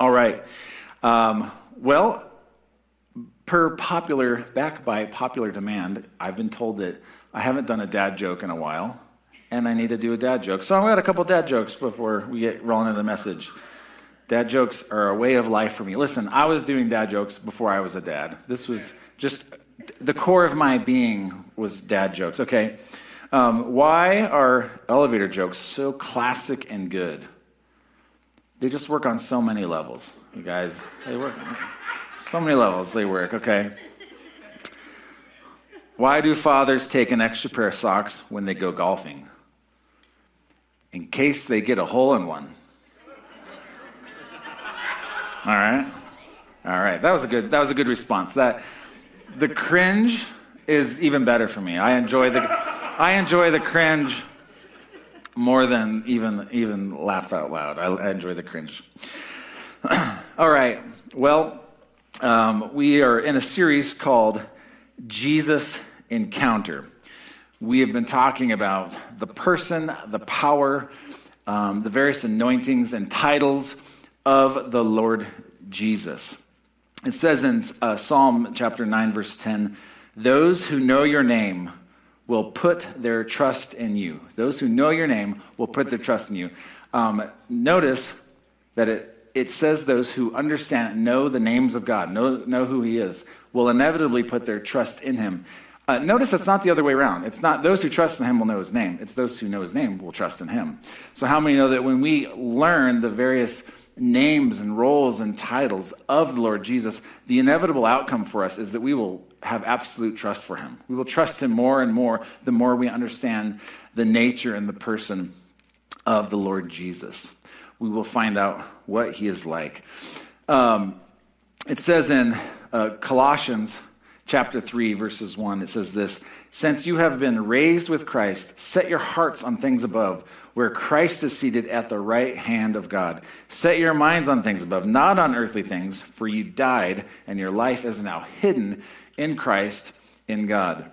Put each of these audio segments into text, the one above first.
All right. Um, well, per popular, back by popular demand, I've been told that I haven't done a dad joke in a while, and I need to do a dad joke. So I've got a couple dad jokes before we get rolling into the message. Dad jokes are a way of life for me. Listen, I was doing dad jokes before I was a dad. This was just the core of my being was dad jokes. Okay. Um, why are elevator jokes so classic and good? They just work on so many levels, you guys. They work on so many levels. They work. Okay. Why do fathers take an extra pair of socks when they go golfing? In case they get a hole in one. All right. All right. That was a good that was a good response. That the cringe is even better for me. I enjoy the I enjoy the cringe more than even even laugh out loud. I, I enjoy the cringe. All right. Well, um, we are in a series called Jesus Encounter. We have been talking about the person, the power, um, the various anointings and titles of the Lord Jesus. It says in uh, Psalm chapter 9, verse 10 Those who know your name will put their trust in you. Those who know your name will put their trust in you. Um, notice that it, it says those who understand, know the names of God, know, know who He is, will inevitably put their trust in Him. Uh, notice it's not the other way around. It's not those who trust in Him will know His name. It's those who know His name will trust in Him. So, how many know that when we learn the various names and roles and titles of the Lord Jesus, the inevitable outcome for us is that we will have absolute trust for him. We will trust him more and more the more we understand the nature and the person of the Lord Jesus. We will find out what he is like. Um, it says in uh, Colossians chapter 3, verses 1, it says this Since you have been raised with Christ, set your hearts on things above where Christ is seated at the right hand of God. Set your minds on things above, not on earthly things, for you died, and your life is now hidden in Christ in God.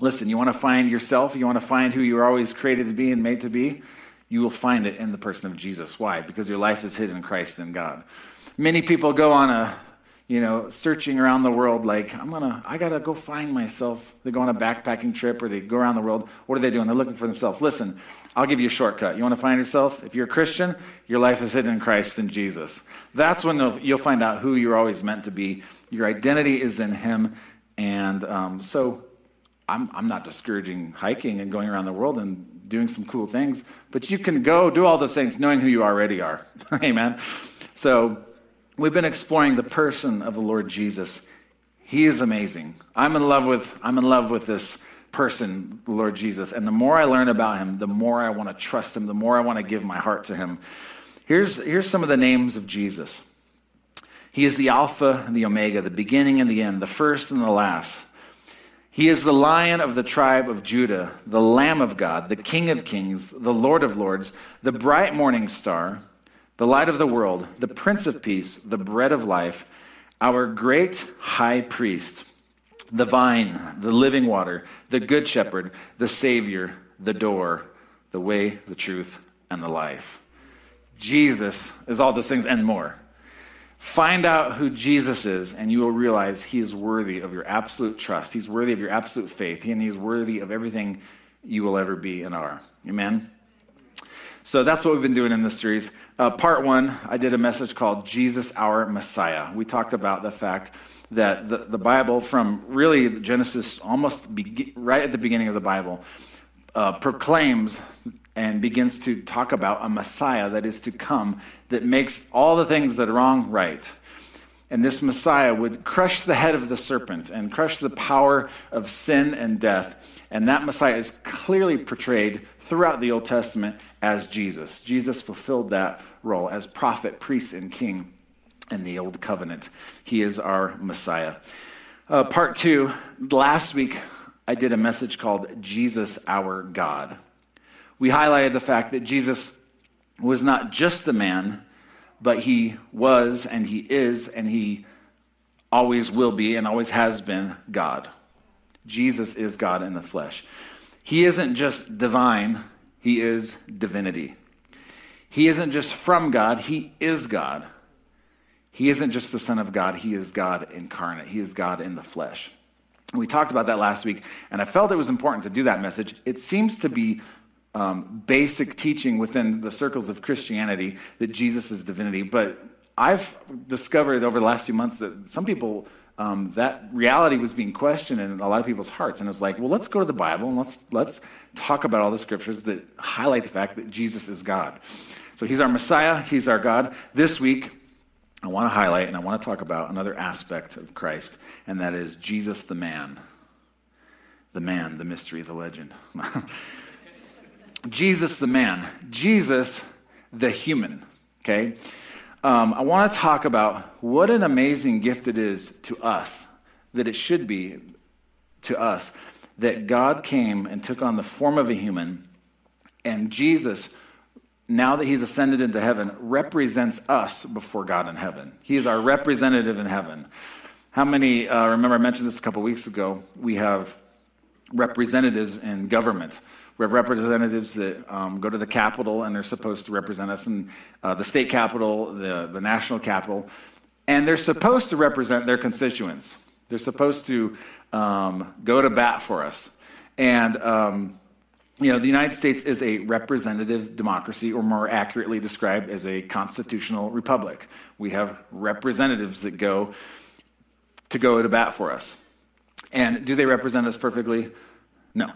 Listen, you want to find yourself, you want to find who you were always created to be and made to be, you will find it in the person of Jesus. Why? Because your life is hidden in Christ in God. Many people go on a you know, searching around the world like, I'm gonna, I gotta go find myself. They go on a backpacking trip or they go around the world. What are they doing? They're looking for themselves. Listen, I'll give you a shortcut. You wanna find yourself? If you're a Christian, your life is hidden in Christ and Jesus. That's when you'll find out who you're always meant to be. Your identity is in Him. And um, so I'm, I'm not discouraging hiking and going around the world and doing some cool things, but you can go do all those things knowing who you already are. Amen. So, We've been exploring the person of the Lord Jesus. He is amazing. I'm in love with I'm in love with this person, the Lord Jesus. And the more I learn about him, the more I want to trust him, the more I want to give my heart to him. Here's, here's some of the names of Jesus. He is the Alpha and the Omega, the beginning and the end, the first and the last. He is the lion of the tribe of Judah, the Lamb of God, the King of kings, the Lord of lords, the bright morning star the light of the world, the Prince of Peace, the bread of life, our great high priest, the vine, the living water, the good shepherd, the Savior, the door, the way, the truth, and the life. Jesus is all those things and more. Find out who Jesus is, and you will realize he is worthy of your absolute trust. He's worthy of your absolute faith, and he's worthy of everything you will ever be and are. Amen? So that's what we've been doing in this series. Uh, part one, I did a message called Jesus Our Messiah. We talked about the fact that the, the Bible, from really Genesis, almost be, right at the beginning of the Bible, uh, proclaims and begins to talk about a Messiah that is to come that makes all the things that are wrong right. And this Messiah would crush the head of the serpent and crush the power of sin and death. And that Messiah is clearly portrayed throughout the Old Testament as Jesus. Jesus fulfilled that role as prophet, priest, and king in the Old Covenant. He is our Messiah. Uh, part two, last week I did a message called Jesus Our God. We highlighted the fact that Jesus was not just a man, but he was and he is and he always will be and always has been God. Jesus is God in the flesh. He isn't just divine, he is divinity. He isn't just from God, he is God. He isn't just the Son of God, He is God incarnate. He is God in the flesh. We talked about that last week, and I felt it was important to do that message. It seems to be um, basic teaching within the circles of Christianity that Jesus is divinity, but I've discovered over the last few months that some people um, that reality was being questioned in a lot of people's hearts. And it was like, well, let's go to the Bible and let's, let's talk about all the scriptures that highlight the fact that Jesus is God. So he's our Messiah, he's our God. This week, I want to highlight and I want to talk about another aspect of Christ, and that is Jesus the man. The man, the mystery, the legend. Jesus the man. Jesus the human. Okay? Um, I want to talk about what an amazing gift it is to us, that it should be to us, that God came and took on the form of a human, and Jesus, now that he's ascended into heaven, represents us before God in heaven. He is our representative in heaven. How many, uh, remember I mentioned this a couple weeks ago, we have representatives in government. We have representatives that um, go to the Capitol and they're supposed to represent us in uh, the state capitol, the, the national capital, and they're supposed to represent their constituents. They're supposed to um, go to bat for us. And, um, you know, the United States is a representative democracy, or more accurately described as a constitutional republic. We have representatives that go to go to bat for us. And do they represent us perfectly? No.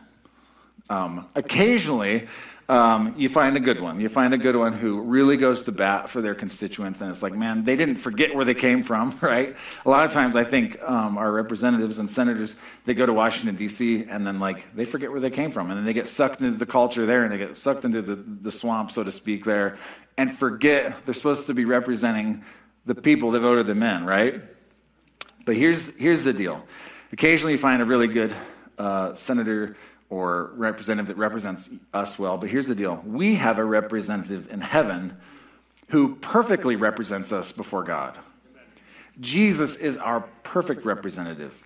Um, occasionally, um, you find a good one. You find a good one who really goes to bat for their constituents, and it's like, man, they didn't forget where they came from, right? A lot of times, I think um, our representatives and senators they go to Washington D.C. and then like they forget where they came from, and then they get sucked into the culture there, and they get sucked into the, the swamp, so to speak, there, and forget they're supposed to be representing the people that voted them in, right? But here's here's the deal. Occasionally, you find a really good uh, senator or representative that represents us well. But here's the deal we have a representative in heaven who perfectly represents us before God. Jesus is our perfect representative,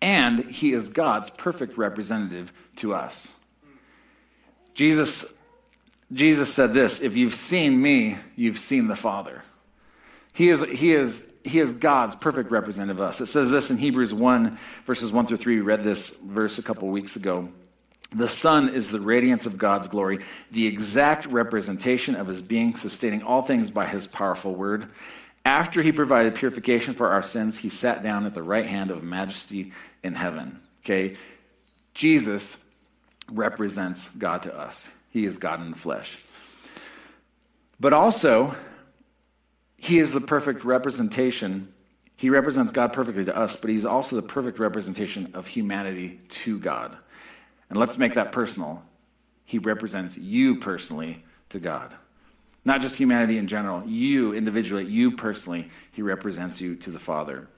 and he is God's perfect representative to us. Jesus, Jesus said this if you've seen me, you've seen the Father. He is, he is he is God's perfect representative of us. It says this in Hebrews 1, verses 1 through 3. We read this verse a couple weeks ago. The Son is the radiance of God's glory, the exact representation of his being, sustaining all things by his powerful word. After he provided purification for our sins, he sat down at the right hand of majesty in heaven. Okay? Jesus represents God to us. He is God in the flesh. But also, he is the perfect representation. He represents God perfectly to us, but he's also the perfect representation of humanity to God. And let's make that personal. He represents you personally to God. Not just humanity in general, you individually, you personally, he represents you to the Father.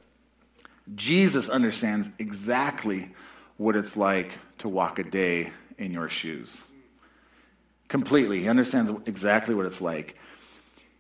Jesus understands exactly what it's like to walk a day in your shoes. Completely. He understands exactly what it's like.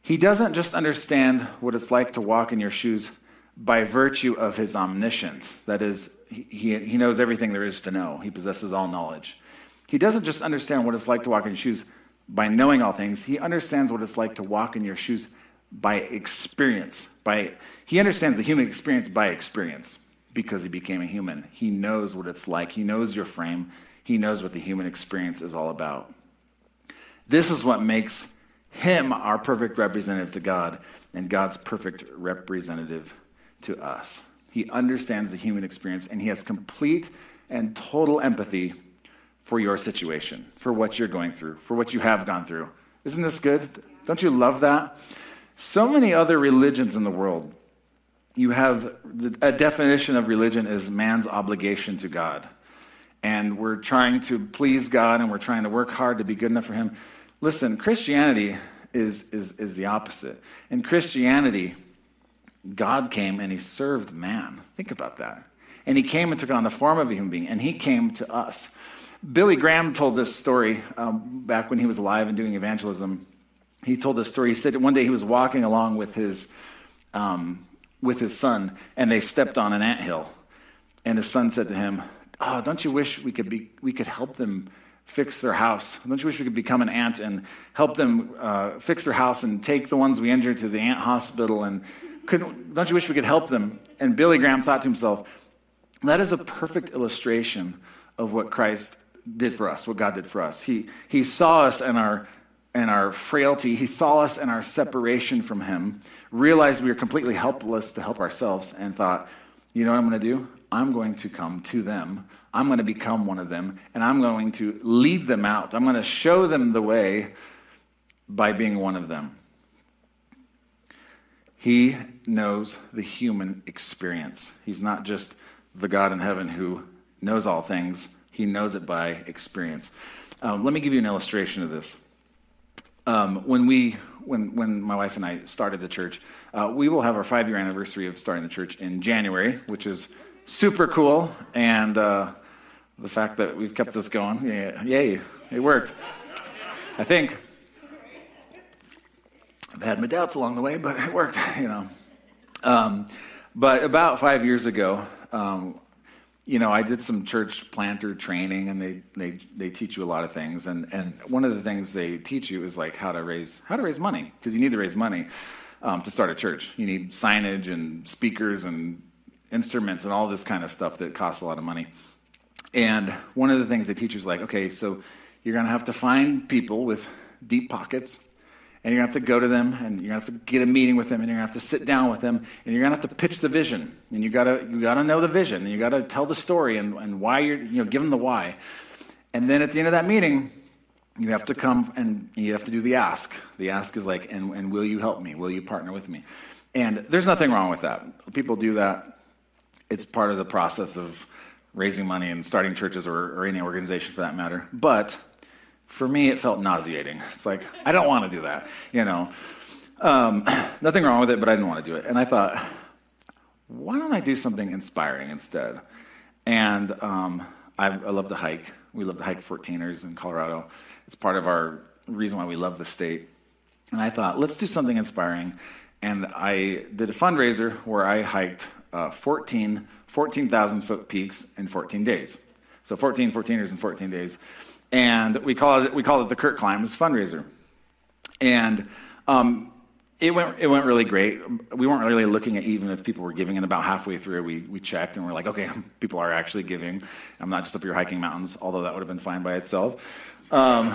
He doesn't just understand what it's like to walk in your shoes by virtue of his omniscience. That is, he, he knows everything there is to know, he possesses all knowledge. He doesn't just understand what it's like to walk in your shoes by knowing all things, he understands what it's like to walk in your shoes by experience. By, he understands the human experience by experience because he became a human. He knows what it's like, he knows your frame, he knows what the human experience is all about. This is what makes him our perfect representative to God and God's perfect representative to us. He understands the human experience and he has complete and total empathy for your situation, for what you're going through, for what you have gone through. Isn't this good? Don't you love that? So many other religions in the world, you have a definition of religion as man's obligation to God. And we're trying to please God and we're trying to work hard to be good enough for Him. Listen, Christianity is, is, is the opposite. In Christianity, God came and he served man. Think about that. And he came and took on the form of a human being, and he came to us. Billy Graham told this story um, back when he was alive and doing evangelism. He told this story. He said one day he was walking along with his, um, with his son, and they stepped on an ant hill. And his son said to him, Oh, don't you wish we could, be, we could help them fix their house? Don't you wish we could become an ant and help them uh, fix their house and take the ones we injured to the ant hospital and couldn't, don't you wish we could help them? And Billy Graham thought to himself, that is a perfect illustration of what Christ did for us, what God did for us. He, he saw us in our, in our frailty, He saw us in our separation from Him, realized we were completely helpless to help ourselves, and thought, you know what I'm going to do? I'm going to come to them. I'm going to become one of them, and I'm going to lead them out. I'm going to show them the way by being one of them. He knows the human experience. He's not just the God in heaven who knows all things, he knows it by experience. Um, let me give you an illustration of this. Um, when we when when my wife and I started the church, uh, we will have our five year anniversary of starting the church in January, which is super cool. And uh, the fact that we've kept this going, yeah, yay, it worked. I think. I've had my doubts along the way, but it worked, you know. Um, but about five years ago, um, you know, I did some church planter training, and they, they, they teach you a lot of things. And, and one of the things they teach you is like how to raise how to raise money because you need to raise money um, to start a church. You need signage and speakers and instruments and all this kind of stuff that costs a lot of money. And one of the things they teacher's like, okay, so you're going to have to find people with deep pockets and you're going to have to go to them and you're going to have to get a meeting with them and you're going to have to sit down with them and you're going to have to pitch the vision. And you got to you got to know the vision and you got to tell the story and, and why you're you know give them the why. And then at the end of that meeting you have to come and you have to do the ask. The ask is like and, and will you help me? Will you partner with me? And there's nothing wrong with that. People do that it's part of the process of raising money and starting churches or, or any organization for that matter but for me, it felt nauseating. It's like, I don't want to do that, you know. Um, nothing wrong with it, but I didn't want to do it. And I thought, why don't I do something inspiring instead? And um, I, I, love to hike. We love to hike 14ers in Colorado. It's part of our reason why we love the state. And I thought, let's do something inspiring. And I did a fundraiser where I hiked uh, 14 14,000 foot peaks in 14 days. So 14 14ers in 14 days and we call it we call it the Kurt Climbs fundraiser. And um, it went it went really great. We weren't really looking at even if people were giving, and about halfway through, we we checked and we're like, okay, people are actually giving. I'm not just up here hiking mountains, although that would have been fine by itself. Um,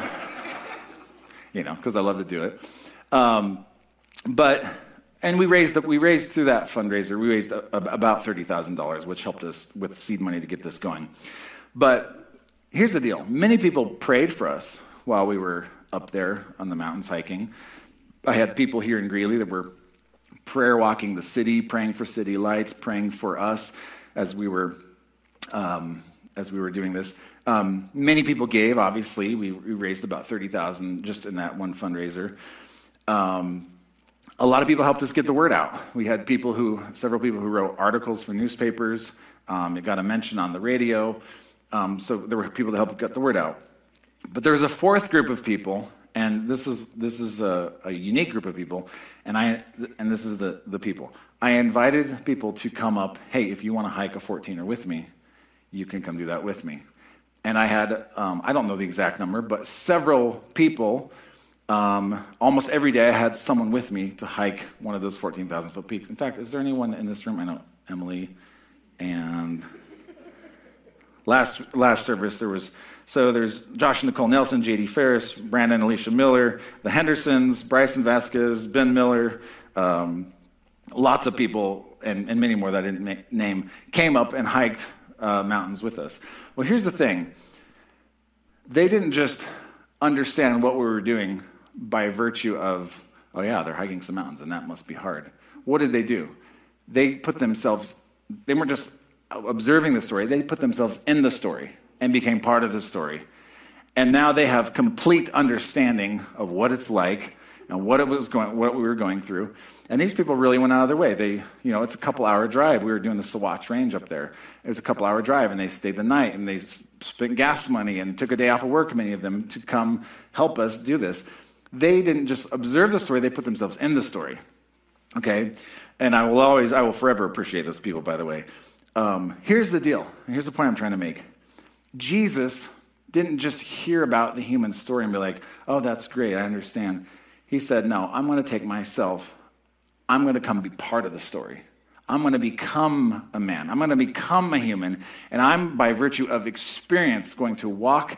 you know, because I love to do it. Um, but and we raised we raised through that fundraiser we raised about thirty thousand dollars, which helped us with seed money to get this going. But here's the deal many people prayed for us while we were up there on the mountains hiking. I had people here in Greeley that were prayer walking the city, praying for city lights, praying for us as we were um, as we were doing this. Um, many people gave. Obviously, we, we raised about thirty thousand just in that one fundraiser. Um, a lot of people helped us get the word out. We had people who, several people who wrote articles for newspapers. Um, it got a mention on the radio. Um, so there were people that helped get the word out. But there was a fourth group of people, and this is, this is a, a unique group of people, and, I, and this is the, the people. I invited people to come up, hey, if you want to hike a 14er with me, you can come do that with me. And I had, um, I don't know the exact number, but several people, um, almost every day, I had someone with me to hike one of those 14,000 foot peaks. In fact, is there anyone in this room? I know Emily and last last service there was so there's Josh and Nicole Nelson, J.D. Ferris, Brandon Alicia Miller, the Hendersons, Bryson Vasquez, Ben Miller, um, lots of people and, and, many more that I didn't make, name came up and hiked uh, mountains with us. Well, here's the thing: they didn't just understand what we were doing by virtue of oh yeah they're hiking some mountains and that must be hard. What did they do? They put themselves. They weren't just observing the story, they put themselves in the story and became part of the story. And now they have complete understanding of what it's like and what it was going, what we were going through. And these people really went out of their way. They, you know, it's a couple hour drive. We were doing the Sawatch Range up there. It was a couple hour drive, and they stayed the night, and they spent gas money and took a day off of work, many of them, to come help us do this. They didn't just observe the story; they put themselves in the story. Okay, and I will always, I will forever appreciate those people. By the way, um, here's the deal. Here's the point I'm trying to make. Jesus didn't just hear about the human story and be like, oh, that's great, I understand. He said, no, I'm going to take myself I'm going to come be part of the story. I'm going to become a man. I'm going to become a human. And I'm, by virtue of experience, going to walk,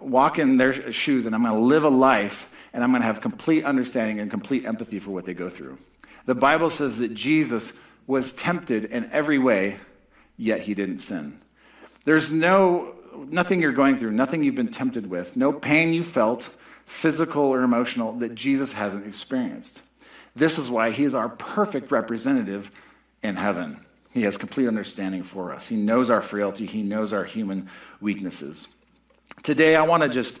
walk in their shoes and I'm going to live a life and I'm going to have complete understanding and complete empathy for what they go through. The Bible says that Jesus was tempted in every way, yet he didn't sin. There's no nothing you're going through, nothing you've been tempted with, no pain you felt, physical or emotional, that Jesus hasn't experienced. This is why he is our perfect representative in heaven. He has complete understanding for us. He knows our frailty, he knows our human weaknesses. Today, I want to just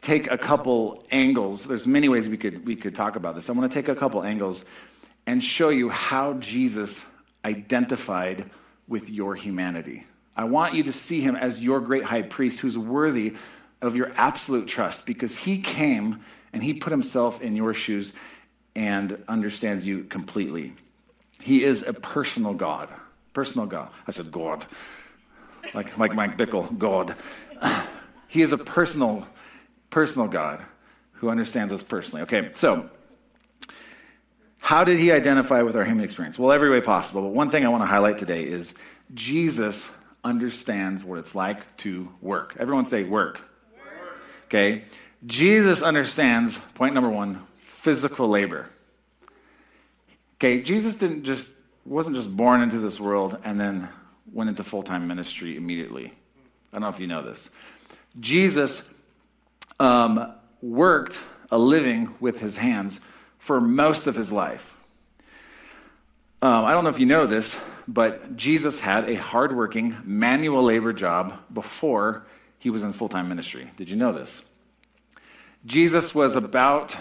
take a couple angles. There's many ways we could, we could talk about this. I want to take a couple angles and show you how Jesus identified with your humanity. I want you to see him as your great high priest who's worthy of your absolute trust because he came and he put himself in your shoes and understands you completely. He is a personal God. Personal God. I said God. Like, like Mike Bickle, God. He is a personal, personal God who understands us personally. Okay, so how did he identify with our human experience? Well, every way possible. But one thing I want to highlight today is Jesus understands what it's like to work. Everyone say work. work. Okay? Jesus understands, point number one, physical labor. Okay, Jesus didn't just wasn't just born into this world and then went into full-time ministry immediately. I don't know if you know this. Jesus um, worked a living with his hands for most of his life. Um, I don't know if you know this, but Jesus had a hardworking manual labor job before he was in full time ministry. Did you know this? Jesus was about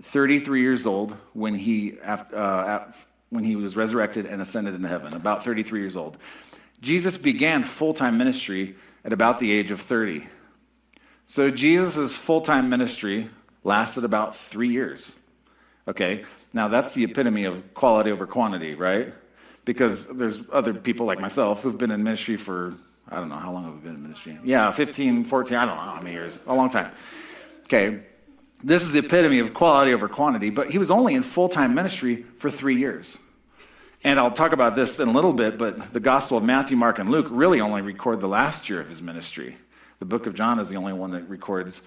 33 years old when he, uh, when he was resurrected and ascended into heaven, about 33 years old. Jesus began full time ministry at about the age of 30. So Jesus' full time ministry lasted about three years. Okay, now that's the epitome of quality over quantity, right? Because there's other people like myself who've been in ministry for, I don't know, how long have we been in ministry? Yeah, 15, 14, I don't know how many years, a long time. Okay, this is the epitome of quality over quantity, but he was only in full time ministry for three years. And I'll talk about this in a little bit, but the Gospel of Matthew, Mark, and Luke really only record the last year of his ministry. The book of John is the only one that records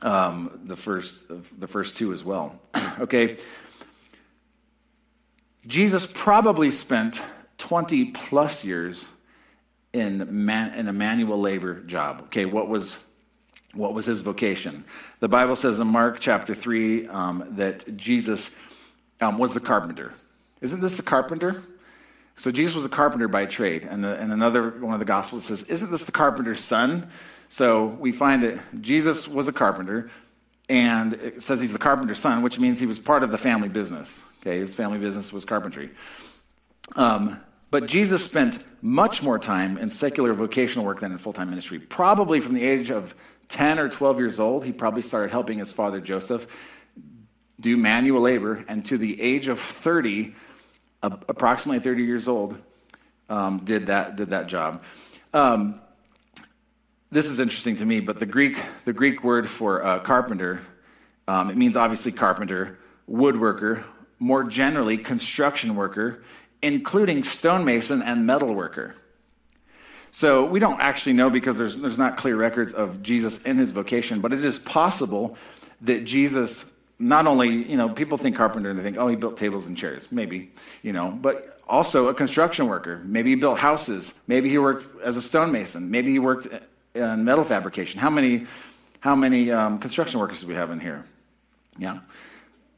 um, the, first, the first two as well. okay? Jesus probably spent 20 plus years in, man, in a manual labor job. Okay, what was what was his vocation? The Bible says in Mark chapter 3 um, that Jesus um, was the carpenter. Isn't this the carpenter? So Jesus was a carpenter by trade. And, the, and another one of the Gospels says, Isn't this the carpenter's son? So we find that Jesus was a carpenter, and it says he's the carpenter's son, which means he was part of the family business. Okay, his family business was carpentry. Um, but Jesus spent much more time in secular vocational work than in full time ministry. Probably from the age of 10 or 12 years old, he probably started helping his father Joseph do manual labor. And to the age of 30, uh, approximately 30 years old, um, did, that, did that job. Um, this is interesting to me, but the Greek, the Greek word for uh, carpenter, um, it means obviously carpenter, woodworker, more generally construction worker, including stonemason and metal worker. So we don't actually know because there's, there's not clear records of Jesus in his vocation, but it is possible that Jesus not only, you know, people think carpenter and they think, oh, he built tables and chairs, maybe, you know, but also a construction worker. Maybe he built houses. Maybe he worked as a stonemason. Maybe he worked in metal fabrication. How many, how many um, construction workers do we have in here? Yeah.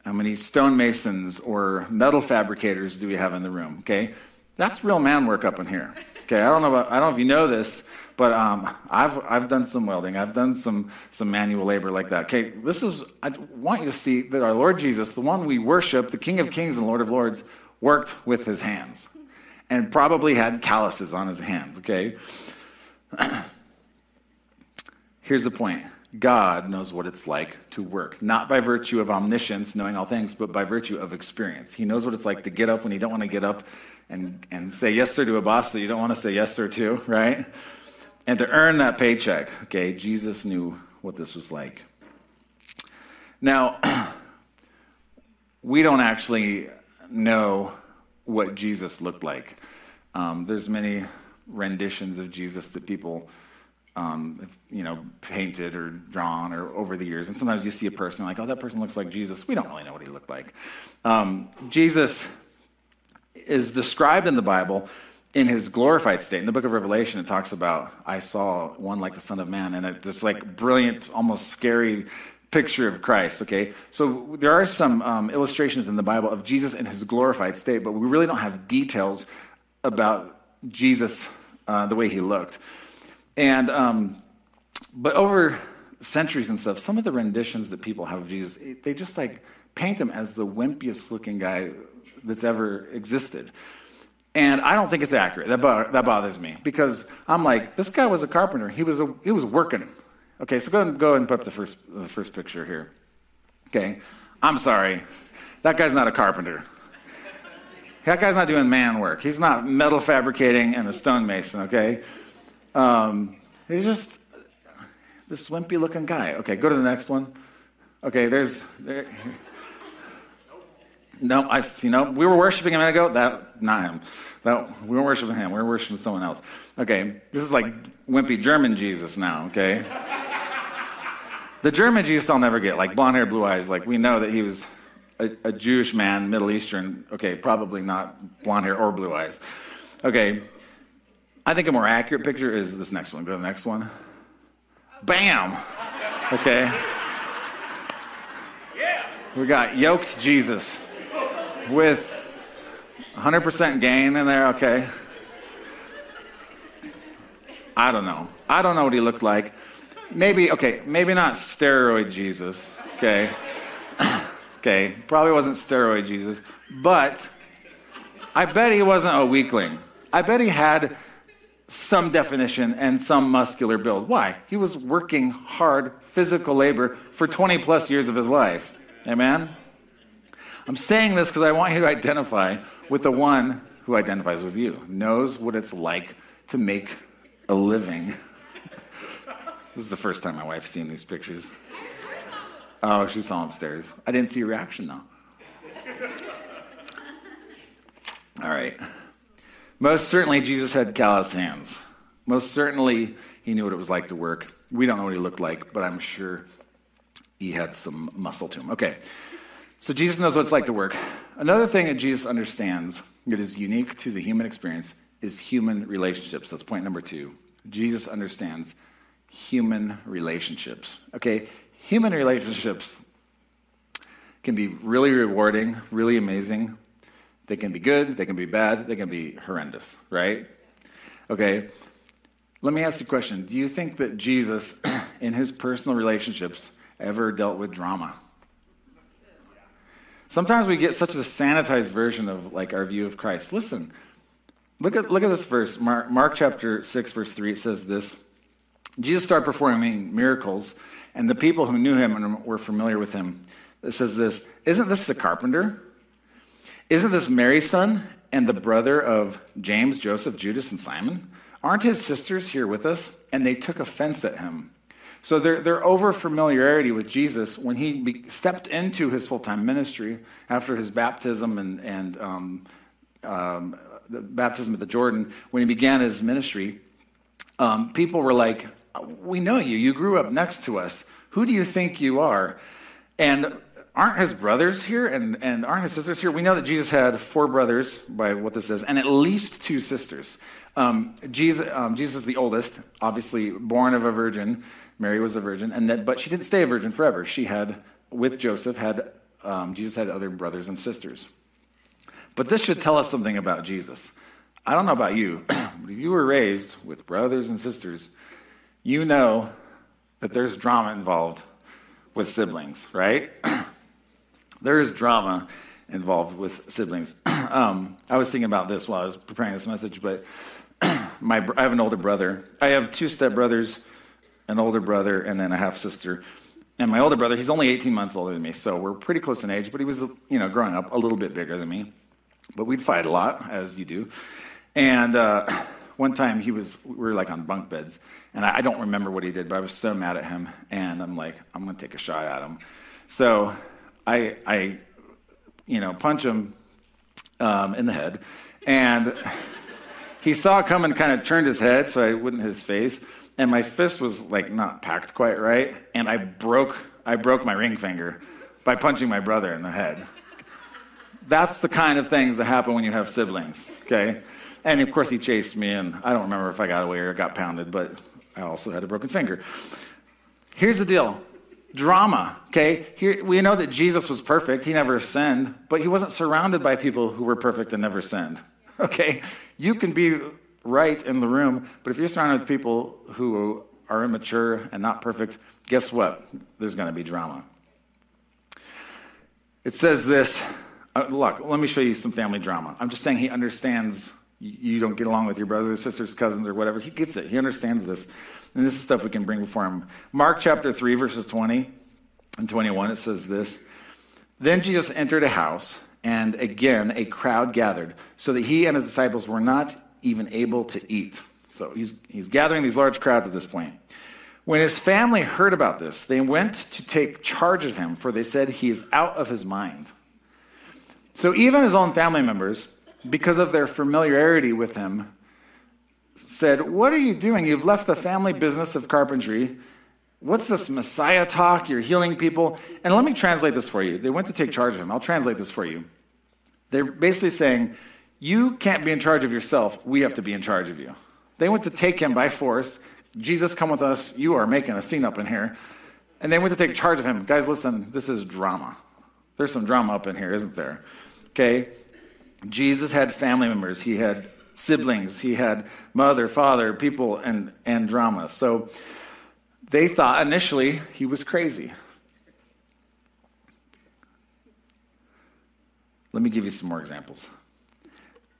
How many stonemasons or metal fabricators do we have in the room? Okay. That's real man work up in here. Okay, I don't know about, I don't know if you know this, but um, I've, I've done some welding. I've done some, some manual labor like that. Okay, this is, I want you to see that our Lord Jesus, the one we worship, the King of Kings and Lord of Lords, worked with his hands and probably had calluses on his hands, okay? Here's the point God knows what it's like to work, not by virtue of omniscience, knowing all things, but by virtue of experience. He knows what it's like to get up when you don't want to get up and, and say yes, sir, to a boss that you don't want to say yes, sir, to, right? And to earn that paycheck. Okay, Jesus knew what this was like. Now, we don't actually know what Jesus looked like. Um, there's many renditions of Jesus that people, um, you know, painted or drawn or over the years. And sometimes you see a person like, oh, that person looks like Jesus. We don't really know what he looked like. Um, Jesus is described in the Bible in his glorified state. In the book of Revelation, it talks about, I saw one like the Son of Man, and it's just like brilliant, almost scary picture of Christ, okay? So there are some um, illustrations in the Bible of Jesus in his glorified state, but we really don't have details about Jesus uh, the way he looked. And, um, but over centuries and stuff, some of the renditions that people have of Jesus, they just like paint him as the wimpiest looking guy that's ever existed. And I don't think it's accurate. That, bo- that bothers me because I'm like, this guy was a carpenter. He was, a, he was working. Okay, so go and, go and put up the first, the first picture here. Okay, I'm sorry. That guy's not a carpenter. That guy's not doing man work. He's not metal fabricating and a stonemason, okay? Um, he's just this wimpy looking guy. Okay, go to the next one. Okay, there's. There, no, I see. No, we were worshiping a minute ago. That not him. That we weren't worshiping him. We were worshiping someone else. Okay, this is like wimpy German Jesus now. Okay, the German Jesus I'll never get. Like blonde hair, blue eyes. Like we know that he was a, a Jewish man, Middle Eastern. Okay, probably not blonde hair or blue eyes. Okay, I think a more accurate picture is this next one. Go to the next one. Bam. Okay. We got yoked Jesus with 100% gain in there, okay. I don't know. I don't know what he looked like. Maybe, okay, maybe not steroid Jesus, okay. okay, probably wasn't steroid Jesus, but I bet he wasn't a weakling. I bet he had some definition and some muscular build. Why? He was working hard physical labor for 20 plus years of his life. Amen? I'm saying this because I want you to identify with the one who identifies with you, knows what it's like to make a living. this is the first time my wife's seen these pictures. Oh, she saw upstairs. I didn't see a reaction though. All right. Most certainly, Jesus had calloused hands. Most certainly, he knew what it was like to work. We don't know what he looked like, but I'm sure he had some muscle to him. Okay. So Jesus knows what it's like to work. Another thing that Jesus understands that is unique to the human experience is human relationships. That's point number two. Jesus understands human relationships. Okay, human relationships can be really rewarding, really amazing. They can be good, they can be bad, they can be horrendous, right? Okay, let me ask you a question. Do you think that Jesus, in his personal relationships, ever dealt with drama? Sometimes we get such a sanitized version of like our view of Christ. Listen, look at look at this verse, Mark, Mark chapter six, verse three. It says this: Jesus started performing miracles, and the people who knew him and were familiar with him. It says this: Isn't this the carpenter? Isn't this Mary's son and the brother of James, Joseph, Judas, and Simon? Aren't his sisters here with us? And they took offense at him. So their, their over familiarity with Jesus, when he stepped into his full time ministry after his baptism and, and um, um, the baptism at the Jordan, when he began his ministry, um, people were like, We know you. You grew up next to us. Who do you think you are? And aren't his brothers here and, and aren't his sisters here? We know that Jesus had four brothers, by what this says, and at least two sisters. Um, Jesus, um, Jesus is the oldest, obviously born of a virgin. Mary was a virgin, and that, but she didn't stay a virgin forever. She had, with Joseph, had um, Jesus had other brothers and sisters. But this should tell us something about Jesus. I don't know about you, but if you were raised with brothers and sisters, you know that there's drama involved with siblings, right? there is drama involved with siblings. um, I was thinking about this while I was preparing this message, but my, I have an older brother. I have two stepbrothers an older brother, and then a half sister. And my older brother, he's only 18 months older than me, so we're pretty close in age, but he was, you know, growing up a little bit bigger than me. But we'd fight a lot, as you do. And uh, one time he was, we were like on bunk beds, and I, I don't remember what he did, but I was so mad at him, and I'm like, I'm going to take a shot at him. So I, I you know, punch him um, in the head. And he saw it come and kind of turned his head so I wouldn't his face. And my fist was like not packed quite right. And I broke, I broke my ring finger by punching my brother in the head. That's the kind of things that happen when you have siblings, okay? And of course, he chased me, and I don't remember if I got away or got pounded, but I also had a broken finger. Here's the deal drama, okay? Here, we know that Jesus was perfect, he never sinned, but he wasn't surrounded by people who were perfect and never sinned, okay? You can be right in the room, but if you're surrounded with people who are immature and not perfect, guess what? There's going to be drama. It says this uh, look, let me show you some family drama. I'm just saying he understands you don't get along with your brothers, sisters, cousins, or whatever. He gets it. He understands this. And this is stuff we can bring before him. Mark chapter 3, verses 20 and 21, it says this Then Jesus entered a house, and again a crowd gathered, so that he and his disciples were not even able to eat. So he's, he's gathering these large crowds at this point. When his family heard about this, they went to take charge of him, for they said he is out of his mind. So even his own family members, because of their familiarity with him, said, What are you doing? You've left the family business of carpentry. What's this Messiah talk? You're healing people. And let me translate this for you. They went to take charge of him. I'll translate this for you. They're basically saying, You can't be in charge of yourself. We have to be in charge of you. They went to take him by force. Jesus, come with us. You are making a scene up in here. And they went to take charge of him. Guys, listen, this is drama. There's some drama up in here, isn't there? Okay? Jesus had family members, he had siblings, he had mother, father, people, and, and drama. So they thought initially he was crazy. Let me give you some more examples.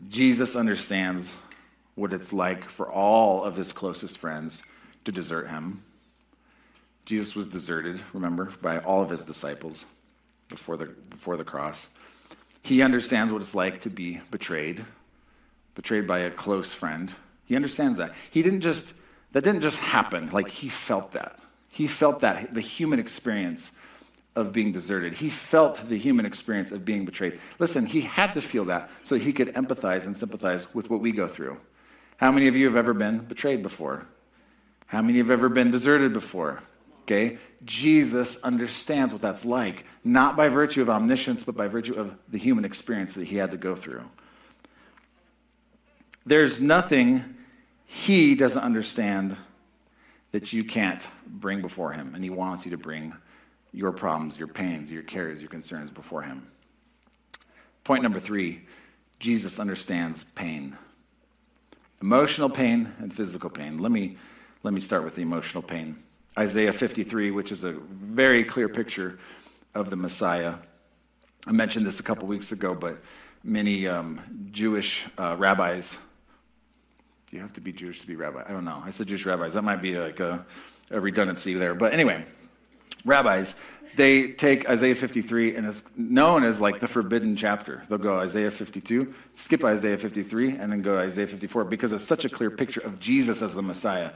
Jesus understands what it's like for all of his closest friends to desert him. Jesus was deserted, remember, by all of his disciples before the, before the cross. He understands what it's like to be betrayed, betrayed by a close friend. He understands that. He didn't just, that didn't just happen. Like, he felt that. He felt that, the human experience of being deserted. He felt the human experience of being betrayed. Listen, he had to feel that so he could empathize and sympathize with what we go through. How many of you have ever been betrayed before? How many have ever been deserted before? Okay? Jesus understands what that's like, not by virtue of omniscience, but by virtue of the human experience that he had to go through. There's nothing he doesn't understand that you can't bring before him, and he wants you to bring your problems, your pains, your cares, your concerns before him. Point number three Jesus understands pain emotional pain and physical pain. Let me, let me start with the emotional pain. Isaiah 53, which is a very clear picture of the Messiah. I mentioned this a couple weeks ago, but many um, Jewish uh, rabbis. Do you have to be Jewish to be rabbi? I don't know. I said Jewish rabbis. That might be like a, a redundancy there. But anyway, rabbis, they take Isaiah 53 and it's known as like the forbidden chapter. They'll go Isaiah 52, skip Isaiah 53, and then go Isaiah 54 because it's such a clear picture of Jesus as the Messiah.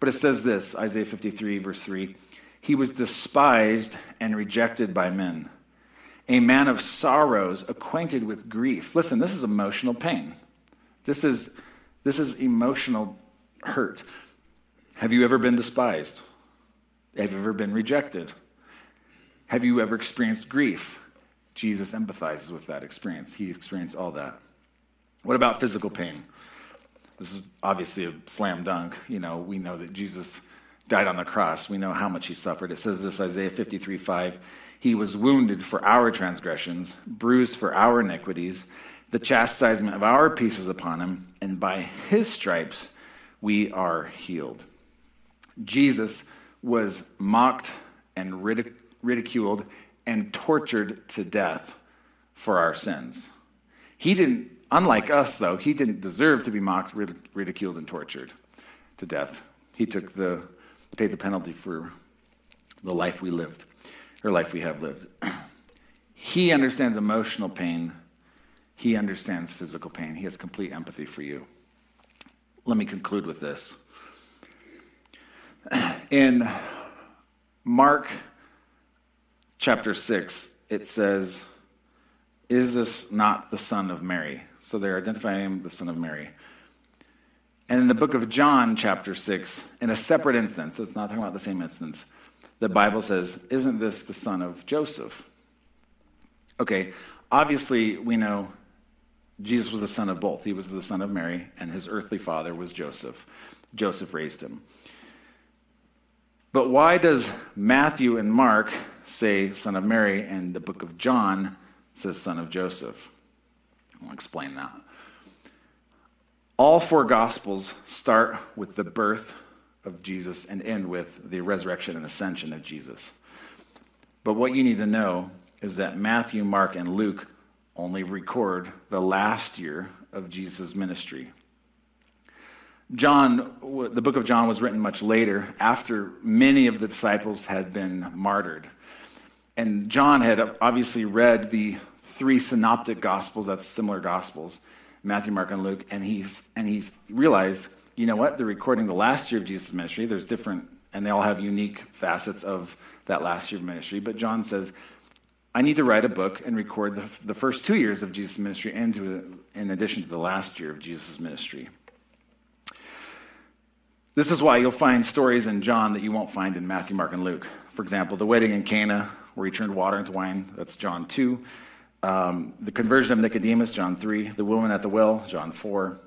But it says this Isaiah 53, verse 3 He was despised and rejected by men, a man of sorrows, acquainted with grief. Listen, this is emotional pain. This is, this is emotional hurt. Have you ever been despised? Have you ever been rejected? Have you ever experienced grief? Jesus empathizes with that experience. He experienced all that. What about physical pain? This is obviously a slam dunk. You know, we know that Jesus died on the cross. We know how much he suffered. It says this Isaiah 53 5. He was wounded for our transgressions, bruised for our iniquities. The chastisement of our peace was upon him, and by his stripes we are healed. Jesus was mocked and ridiculed and tortured to death for our sins. He didn't Unlike us, though, he didn't deserve to be mocked, ridiculed, and tortured to death. He took the, paid the penalty for the life we lived, or life we have lived. he understands emotional pain. He understands physical pain. He has complete empathy for you. Let me conclude with this. In Mark chapter 6, it says, Is this not the son of Mary? So they're identifying him the son of Mary. And in the book of John, chapter 6, in a separate instance, it's not talking about the same instance, the Bible says, Isn't this the son of Joseph? Okay, obviously, we know Jesus was the son of both. He was the son of Mary, and his earthly father was Joseph. Joseph raised him. But why does Matthew and Mark say son of Mary, and the book of John says son of Joseph? I'll explain that. All four Gospels start with the birth of Jesus and end with the resurrection and ascension of Jesus. But what you need to know is that Matthew, Mark, and Luke only record the last year of Jesus' ministry. John, the book of John was written much later, after many of the disciples had been martyred. And John had obviously read the three synoptic gospels, that's similar gospels, Matthew, Mark, and Luke, and he's and he's realized, you know what? They're recording the last year of Jesus' ministry. There's different, and they all have unique facets of that last year of ministry. But John says, I need to write a book and record the, the first two years of Jesus' ministry, and to, in addition to the last year of Jesus' ministry. This is why you'll find stories in John that you won't find in Matthew, Mark, and Luke. For example, the wedding in Cana, where he turned water into wine, that's John 2. Um, the conversion of Nicodemus, John 3. The woman at the well, John 4.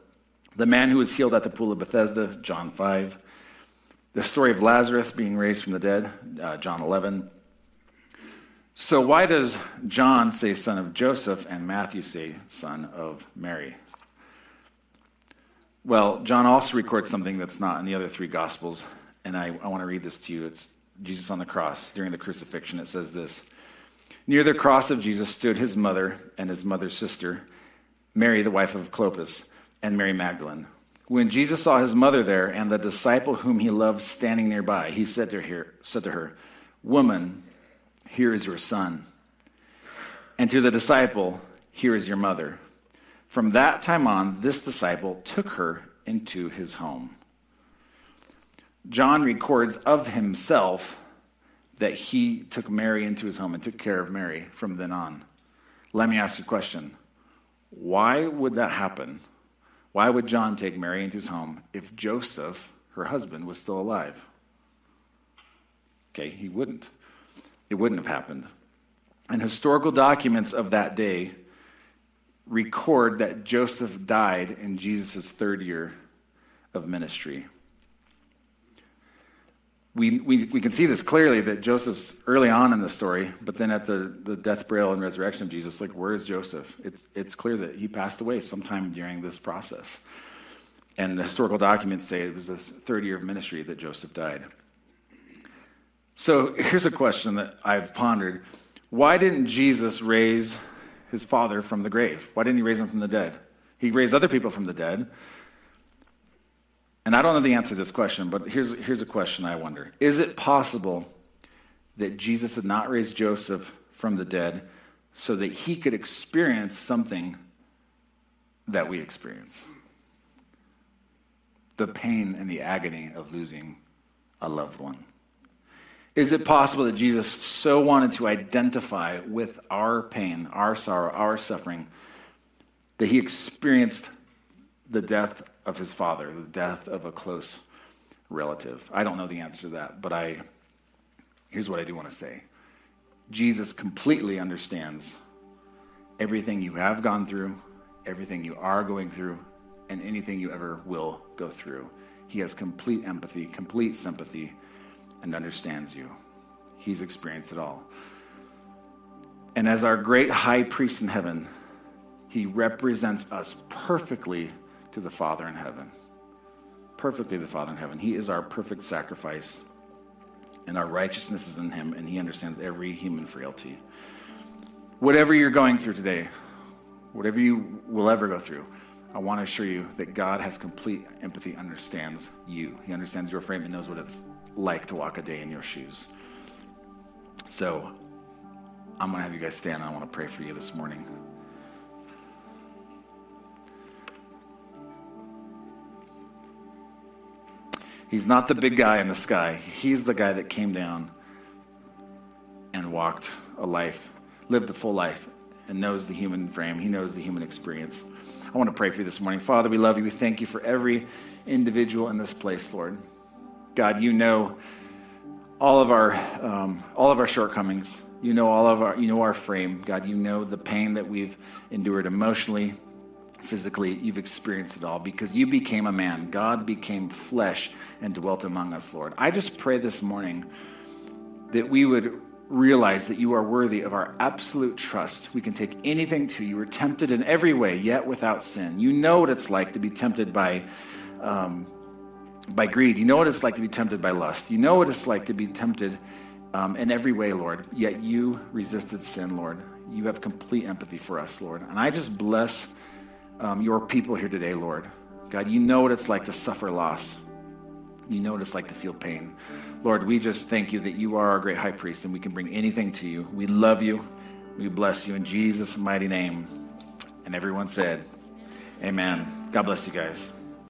The man who was healed at the pool of Bethesda, John 5. The story of Lazarus being raised from the dead, uh, John 11. So, why does John say son of Joseph and Matthew say son of Mary? Well, John also records something that's not in the other three Gospels, and I, I want to read this to you. It's Jesus on the cross during the crucifixion. It says this Near the cross of Jesus stood his mother and his mother's sister, Mary, the wife of Clopas, and Mary Magdalene. When Jesus saw his mother there and the disciple whom he loved standing nearby, he said to her, said to her Woman, here is your son. And to the disciple, Here is your mother. From that time on, this disciple took her into his home. John records of himself that he took Mary into his home and took care of Mary from then on. Let me ask you a question. Why would that happen? Why would John take Mary into his home if Joseph, her husband, was still alive? Okay, he wouldn't. It wouldn't have happened. And historical documents of that day record that Joseph died in Jesus' third year of ministry we, we, we can see this clearly that Joseph's early on in the story, but then at the, the death, burial, and resurrection of Jesus, like, where is Joseph? It's, it's clear that he passed away sometime during this process. And historical documents say it was this third year of ministry that Joseph died. So here's a question that I've pondered Why didn't Jesus raise his father from the grave? Why didn't he raise him from the dead? He raised other people from the dead. And I don't know the answer to this question, but here's, here's a question I wonder Is it possible that Jesus did not raise Joseph from the dead so that he could experience something that we experience? The pain and the agony of losing a loved one. Is it possible that Jesus so wanted to identify with our pain, our sorrow, our suffering, that he experienced the death of his father, the death of a close relative. I don't know the answer to that, but I here's what I do want to say. Jesus completely understands everything you have gone through, everything you are going through, and anything you ever will go through. He has complete empathy, complete sympathy, and understands you. He's experienced it all. And as our great high priest in heaven, he represents us perfectly to the Father in heaven. Perfectly, the Father in heaven. He is our perfect sacrifice, and our righteousness is in Him, and He understands every human frailty. Whatever you're going through today, whatever you will ever go through, I want to assure you that God has complete empathy, understands you. He understands your frame and knows what it's like to walk a day in your shoes. So I'm going to have you guys stand. I want to pray for you this morning. He's not the big guy in the sky. He's the guy that came down and walked a life, lived a full life, and knows the human frame. He knows the human experience. I want to pray for you this morning. Father, we love you. We thank you for every individual in this place, Lord. God, you know all of our um, all of our shortcomings. You know all of our you know our frame. God, you know the pain that we've endured emotionally, physically. You've experienced it all because you became a man. God became flesh and dwelt among us, Lord. I just pray this morning that we would realize that you are worthy of our absolute trust. We can take anything to you. You were tempted in every way, yet without sin. You know what it's like to be tempted by. Um, by greed. You know what it's like to be tempted by lust. You know what it's like to be tempted um, in every way, Lord. Yet you resisted sin, Lord. You have complete empathy for us, Lord. And I just bless um, your people here today, Lord. God, you know what it's like to suffer loss. You know what it's like to feel pain. Lord, we just thank you that you are our great high priest and we can bring anything to you. We love you. We bless you in Jesus' mighty name. And everyone said, Amen. God bless you guys.